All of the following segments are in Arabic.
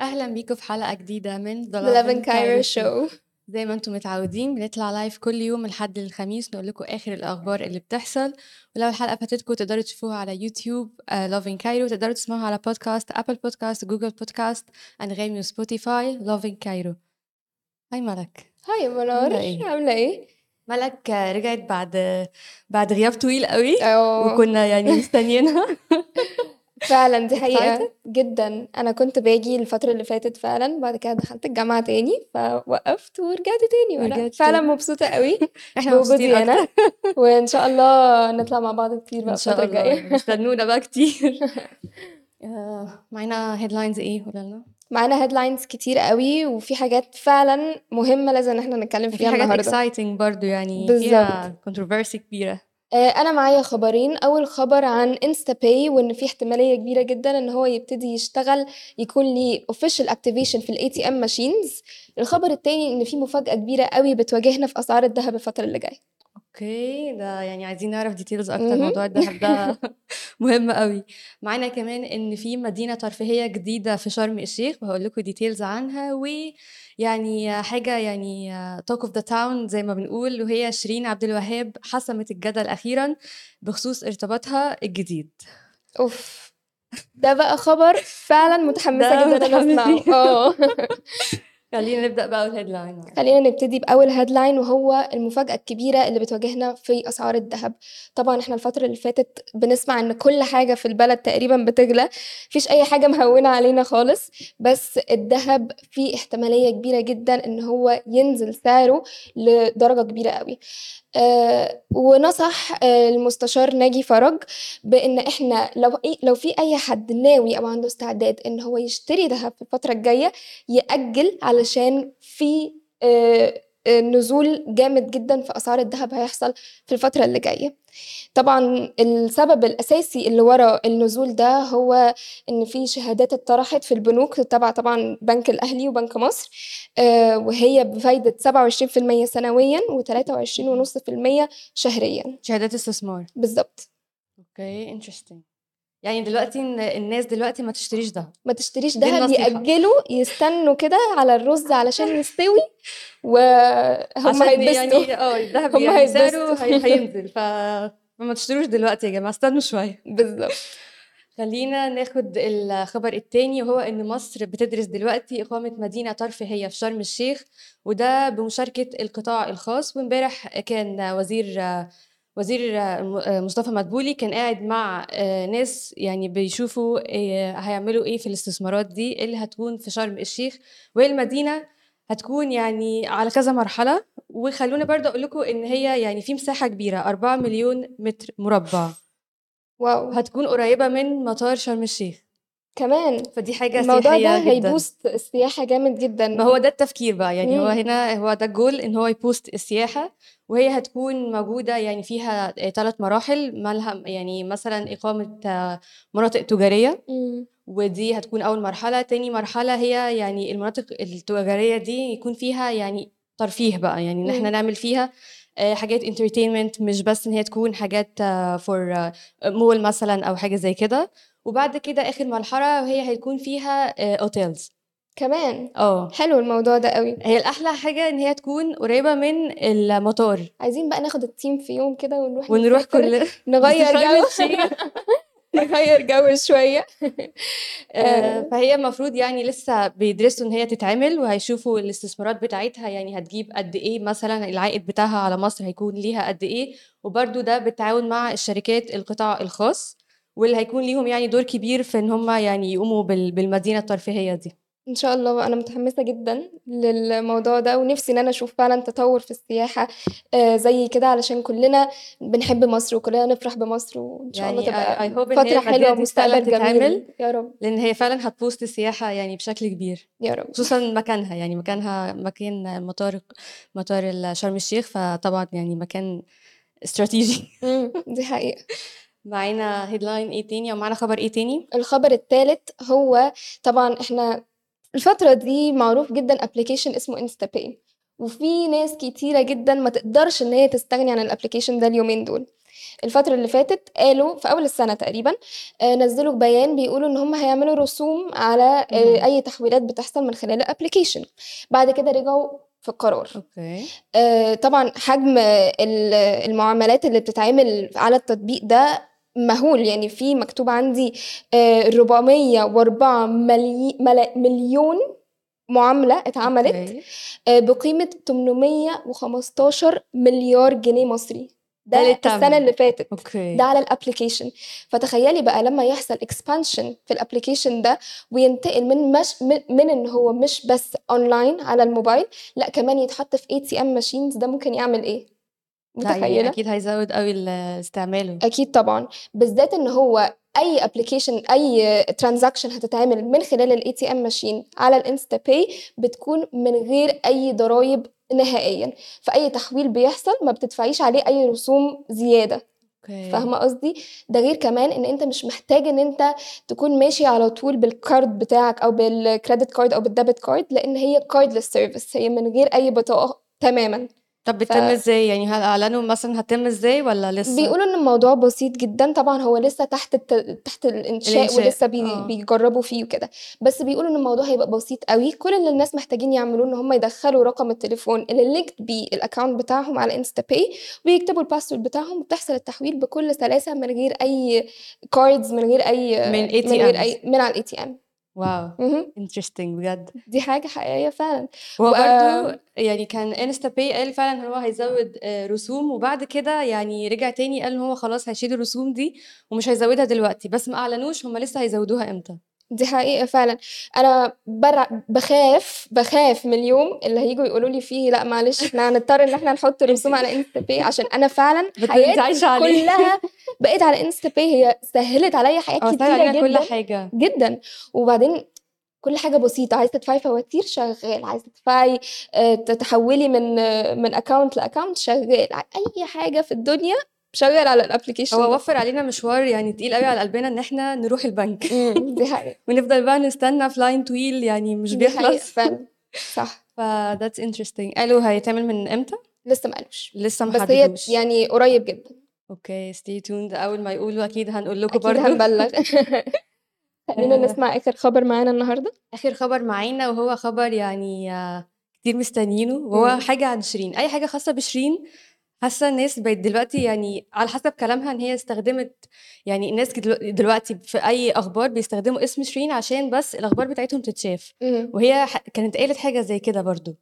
أهلا بيكم في حلقة جديدة من Loving Cairo Show. زي ما أنتم متعودين بنطلع live كل يوم لحد الخميس نقول لكم آخر الأخبار اللي بتحصل. ولو الحلقة فاتتكم تقدروا تشوفوها على يوتيوب Loving Cairo تقدروا تسمعوها على podcast Apple Podcast Google Podcast أنغامي وسبوتيفاي Loving Cairo hi ملك. hi منار. إيه؟ عاملة إيه؟ ملك آه، رجعت بعد بعد غياب طويل قوي. أوه. وكنا يعني مستنيينها. فعلا دي حقيقة؟ جدا. أنا كنت باجي الفترة اللي فاتت فعلا بعد كده دخلت الجامعة تاني فوقفت ورجعت تاني. ورجعت فعلا. مبسوطة قوي إحنا بوجودي مبسوطين هنا. وإن شاء الله نطلع مع بعض كتير بقى الفترة الجاية. استنونا بقى كتير. آه، معانا headlines إيه؟ قولنا لنا. معانا headlines كتير قوي وفي حاجات فعلا مهمة لازم إن إحنا نتكلم في فيها حاجات النهاردة. exciting برضو يعني بالظبط. فيها controversy كبيرة. آه، أنا معايا خبرين. أول خبر عن InstaPay وإن في احتمالية كبيرة جدا إن هو يبتدي يشتغل يكون ليه official activation في ATM machines الخبر التاني إن في مفاجأة كبيرة قوي بتواجهنا في أسعار الذهب الفترة اللي جاية. okay. ده يعني عايزين نعرف details مهم. موضوع الدهب ده مهم قوي. معانا كمان إن في مدينة ترفيهية جديدة في شرم الشيخ وهقول لكم details عنها. ويعني حاجة يعني talk of the town زي ما بنقول وهي شيرين عبد الوهاب حسمت الجدل أخيرا بخصوص ارتباطها الجديد. أوف. ده بقى خبر فعلا متحمسة جدا ان. اسمعه آه خلينا نبدأ بقى ال headline خلينا نبتدي بأول headline وهو المفاجأة الكبيرة اللي بتواجهنا في أسعار الذهب. طبعا إحنا الفترة اللي فاتت بنسمع إن كل حاجة في البلد تقريبا بتغلى مفيش أي حاجة مهونة علينا خالص. بس الذهب فيه احتمالية كبيرة جدا إن هو ينزل سعره لدرجة كبيرة قوي. آه ونصح آه المستشار ناجي فرج بإن إحنا لو إيه- لو في أي حد ناوي أو عنده استعداد إن هو يشتري ذهب في الفترة الجاية يأجل علشان في آه، آه، نزول جامد جدا في أسعار الذهب هيحصل في الفترة اللي جاية. طبعا السبب الأساسي اللي ورا النزول ده هو إن في شهادات اتطرحت في البنوك تبع طبعا بنك الأهلي وبنك مصر آه، وهي بفايدة 27% سنويا و23.5% شهريا. شهادات استثمار. بالظبط okay interesting يعني دلوقتي الناس دلوقتي ما تشتريش ده ما تشتريش دهب. يأجلوا يستنوا كده على الرز علشان يستوي وهم عشان هيتبسطوا. يعني آه الذهب هم يعني. سعره هينزل فما تشتروش دلوقتي يا جماعة استنوا شوية. بالظبط. خلينا ناخد الخبر التاني وهو إن مصر بتدرس دلوقتي إقامة مدينة ترفيهيه في شرم الشيخ وده بمشاركة القطاع الخاص. وإمبارح كان وزير وزير مصطفى مدبولي كان قاعد مع ناس يعني بيشوفوا إيه هيعملوا إيه في الاستثمارات دي اللي هتكون في شرم الشيخ. وهي المدينة هتكون يعني على كذا مرحلة. وخلونا برضه أقول لكم إن هي يعني في مساحة كبيرة 4 مليون متر مربع. wow. هتكون قريبة من مطار شرم الشيخ. كمان فدي حاجة الموضوع ده جدا هي boost السياحة جامد جدا ما هو ده التفكير بقى يعني هو مم. هنا هو ده الجول إن هو ي boost السياحة وهي هتكون موجودة يعني فيها ثلاث مراحل مالها يعني مثلا إقامة آه، مناطق تجارية مم. ودي هتكون أول مرحلة تاني مرحلة هي يعني المناطق التجارية دي يكون فيها يعني ترفيه بقى يعني إن إحنا. نعمل فيها آه، حاجات entertainment مش بس إن هي تكون حاجات for mall مثلا أو حاجة زي كده وبعد كده آخر مرحلة وهي هيكون فيها hotels كمان؟ آه. حلو الموضوع ده قوي. هي الأحلى حاجة إن هي تكون قريبة من المطار. عايزين بقى ناخد ال team في يوم كده ونروح ونروح كل نغير جو. نغير جو. شوية. آه، فهي المفروض يعني لسه بيدرسوا إن هي تتعمل وهيشوفوا الاستثمارات بتاعتها يعني هتجيب قد إيه مثلا العائد بتاعها على مصر هيكون ليها قد إيه. وبرده ده بالتعاون مع الشركات القطاع الخاص. واللي هيكون ليهم يعني دور كبير في إن هم يعني يقوموا بال- بالمدينة الترفيهية دي. إن شاء الله. أنا متحمسة جدا للموضوع ده ونفسي إن أنا أشوف فعلا تطور في السياحة آه، زي كده علشان كلنا بنحب مصر وكلنا نفرح بمصر وإن شاء الله يعني I تبقى دي فعلاً ومستقبل جميل. يا رب. لأن هي فعلا هتبوست السياحة يعني بشكل كبير. يا رب. خصوصا مكانها يعني مكانها مكان مطار مطار شرم الشيخ فطبعا يعني مكان استراتيجي. دي حقيقة. معانا headline إيه تاني أو معانا خبر إيه تاني الخبر الثالث هو طبعا إحنا الفترة دي معروف جدا application اسمه InstaPay وفي ناس كتيرة جدا ما تقدرش إن هي تستغني عن ال application ده اليومين دول الفترة اللي فاتت قالوا في أول السنة تقريبًا آآ نزّلوا بيان بيقولوا إن هم هيعملوا رسوم على اهم. أي تحويلات بتحصل من خلال ال application بعد كده رجعوا في القرار. okay. آآ طبعًا حجم ال المعاملات اللي بتتعمل على التطبيق ده مهول، يعني في مكتوب عندي آآ 404 ملي ملا مليون معاملة اتعملت. آآ بقيمة 815 مليار جنيه مصري، ده ده السنة للتعامل. اللي فاتت، ده okay. على ال application فتخيّلي بقى لمّا يحصل expansion في ال application ده وينتقل من مش من من إن هو مش بس online على الموبايل، لأ كمان يتحط في ATM machines ده ممكن يعمل إيه؟ لأ متخيّلة؟ أكيد هيزوّد ال استعماله. أكيد طبعًا، بالذات إن هو أي application أي transaction هتتعمل من خلال الATM machine على الInstaPay بتكون من غير أي ضرايب نهائيًا، فأي تحويل بيحصل ما بتدفعيش عليه أي رسوم زيادة، أوكي. فاهمة قصدي؟ ده غير كمان إن أنت مش محتاج إن أنت تكون ماشي على طول بالcard بتاعك أو بالcredit card أو بالdebit card لإن هي cardless service هي من غير أي بطاقة تمامًا. طب ف بتتم إزاي؟ يعني هل أعلنوا مثلًا هتتم إزاي والّا لسه؟ بيقولوا إن الموضوع بسيط جدًا، طبعًا هو لسه تحت الت تحت الإنشاء الإنشاء، ولسه بي آه. بيجرّبوا فيه وكده، بس بيقولوا إن الموضوع هيبقى بسيط أوي، كل اللي الناس محتاجين يعملوه إن هم يدخّلوا رقم التليفون اللي linked بيه الaccount بتاعهم على InstaPay ويكتبوا الpassword بتاعهم وبتحصل التحويل بكل سلاسة من غير أي cards من غير أي من من غير. أي من على الATM. واو! interesting بجد. دي حاجة حقيقية فعلًا. وهو و برضه يعني كان InstaPay قال فعلًا هو هيزوّد آآ رسوم وبعد كده يعني رجع تاني قال إن هو خلاص هيشيل الرسوم دي ومش هيزوّدها دلوقتي، بس ما أعلنوش هم لسه هيزوّدوها إمتى. دي حقيقة فعلًا، أنا بارع باخاف، باخاف من اليوم اللي هييجوا يقولوا لي فيه لأ معلش إحنا هنضطر إن إحنا نحط رسوم على InstaPay عشان أنا فعلًا بت أنتِ حياتي عايشة عليه. كلّها بقت على InstaPay هي سهّلت عليّا حاجات آه سهّل كتيرة علينا كل جدًا، حاجة. جدًا، وبعدين كل حاجة بسيطة، عايزة تدفعي فواتير شغّال، عايزة تدفعي آآ ت تحوّلي من من account لaccount شغّال، ع أي حاجة في الدنيا شغّال على الapplication هو. وفّر علينا مشوار يعني تقيل أوي على قلبنا إن إحنا نروح البنك دي حقيقة. ونفضل بقى نستنى في line طويل يعني مش بيخلص. فعلًا، صح. ف that's interesting قالوا هيتعمل من إمتى؟ لسه ما قالوش، لسه ما بس هي. يعني قريب جدًا. أوكي stay tuned أول ما يقولوا أكيد هنقول لكم برضه. هنبلّغ. خلّينا آآ نسمع آخر خبر معانا النهارده. آخر خبر معانا وهو خبر يعني كتير مستنيينه وهو. حاجة عن شيرين، أي حاجة خاصة بشيرين حاسة الناس بقت دلوقتي يعني على حسب كلامها إن هي استخدمت يعني الناس دلو دلوقتي في أي أخبار بيستخدموا اسم شيرين عشان بس الأخبار بتاعتهم تتشاف،. وهي كانت قالت حاجة زي كده برضه.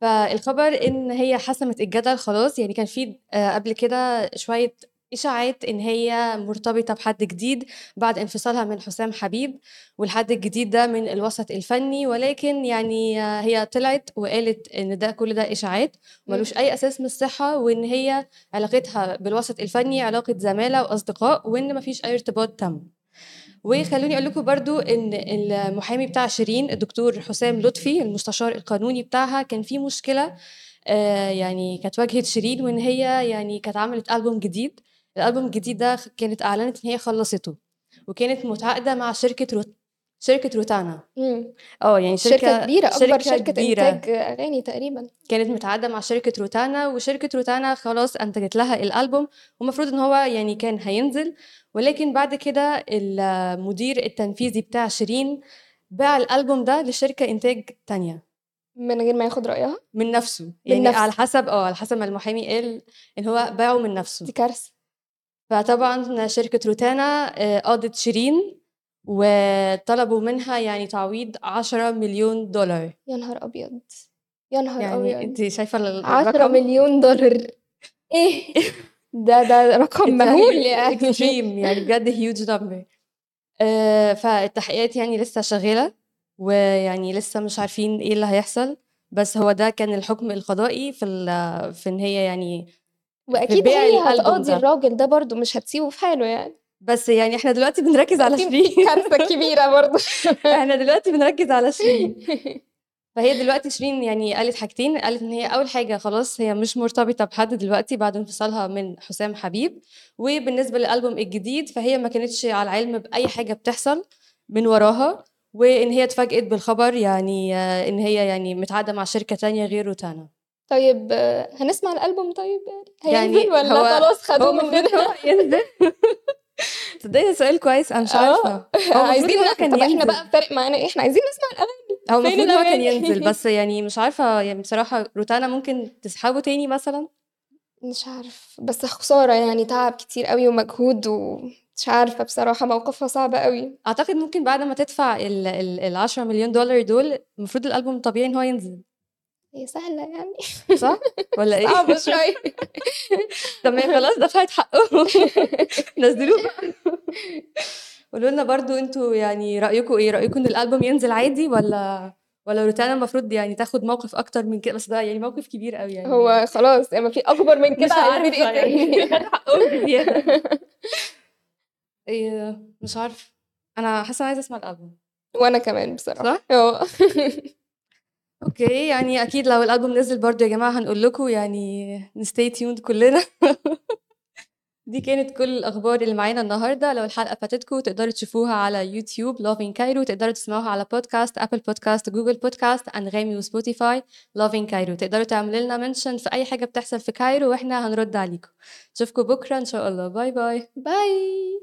فالخبر إن هي حسمت الجدل خلاص، يعني كان في آآ قبل كده شوية إشاعات إن هي مرتبطة بحد جديد بعد انفصالها من حسام حبيب، والحد الجديد ده من الوسط الفني، ولكن يعني هي طلعت وقالت إن ده كل ده إشاعات ما إمم. لوش أي أساس من الصحة، وإن هي علاقتها بالوسط الفني علاقة زمالة وأصدقاء، وإن ما فيش أي ارتباط تم. وخلّوني أقول لكم برضه إن المحامي بتاع شيرين الدكتور حسام لطفي المستشار القانوني بتاعها كان في مشكلة آآ يعني كانت واجهت شيرين وإن هي يعني كانت عملت ألبوم جديد، الألبوم الجديد ده كانت أعلنت إن هي خلّصته، وكانت متعاقدة مع شركة روت شركة روتانا. آه يعني شركة شركة كبيرة، أكبر شركة شركة كبيرة. إنتاج أغاني تقريبًا. كانت متعاقدة مع شركة روتانا، وشركة روتانا خلاص أنتجت لها الألبوم، والمفروض إن هو يعني كان هينزل، ولكن بعد كده المدير التنفيذي بتاع شيرين باع الألبوم ده لشركة إنتاج تانية. من غير ما ياخد رأيها؟ من نفسه، من يعني على نفسه. حسب آه، على حسب ما المحامي قال إن هو باعه من نفسه. دي كارثة. فطبعًا شركة روتانا آآ قاضت شيرين، وطلبوا منها يعني تعويض 10.000.000$ يا نهار أبيض! يا نهار يعني أبيض! أنتِ شايفة ال 10.000.000$ الرقم؟ إيه! ده ده رقم مهول يعني. يعني بجد huge number آآ فالتحقيقات يعني لسه شغالة، ويعني لسه مش عارفين إيه اللي هيحصل، بس هو ده كان الحكم القضائي في ال في إن هي يعني بيع هي هتقاضي. الراجل ده برضه مش هتسيبه في حاله يعني. بس يعني إحنا دلوقتي بنركز على شيرين. كارثة كبيرة برضه. إحنا دلوقتي بنركز على شيرين. فهي دلوقتي شيرين يعني قالت حاجتين، قالت إن هي أول حاجة خلاص هي مش مرتبطة بحد دلوقتي بعد انفصالها من حسام حبيب، وبالنسبة للألبوم الجديد فهي ما كانتش على علم بأي حاجة بتحصل من وراها، وإن هي اتفاجئت بالخبر يعني إن هي يعني متعاقدة مع شركة تانية غير روتانا. طيب هنسمع الألبوم طيب يعني يعني هينزل والّا هو خلاص خدوه مننا؟ ينزل تصدقي ده سؤال كويس أنا مش عارفة آه، هو عايزين كان طب ينزل بقى فارق معانا إيه؟ إحنا عايزين نسمع الأغاني، هو المفروض هو كان؟ ينزل بس يعني مش عارفة يعني بصراحة روتانا ممكن تسحبه تاني مثلًا؟ مش عارفة، بس خسارة يعني تعب كتير أوي ومجهود ومش عارفة بصراحة موقفها صعب أوي. أعتقد ممكن بعد ما تدفع ال ال ال10.000.000$ دول المفروض الألبوم طبيعي إن هو ينزل. هي سهلة يعني صح والّا إيه؟ صعبة شوية طب ما هي خلاص دفعت حقهم نزلوه قولوا لنا برضه أنتم يعني رأيكم إيه؟ رأيكم إن الألبوم ينزل عادي والّا والّا روتانا المفروض يعني تاخد موقف أكتر من كده؟ بس ده يعني موقف كبير أوي يعني هو خلاص يعني ما في أكبر من مش كده عارفة إيه يعني. آآ مش حاسة إن أنا عايزة أسمع الألبوم. وأنا كمان بصراحة صح؟ okay يعني أكيد لو الألبوم نزل برضه يا جماعة هنقول لكم يعني ن stay tuned كلنا. دي كانت كل الأخبار اللي معانا النهارده. لو الحلقة فاتتكم تقدروا تشوفوها على YouTube Lovin Cairo تقدروا تسمعوها على podcast Apple Podcast Google Podcast أنغامي و Spotify Lovin Cairo تقدروا تعملوا لنا mention في أي حاجة بتحصل في Cairo وإحنا هنرد عليكم. نشوفكم بكرة إن شاء الله. bye bye bye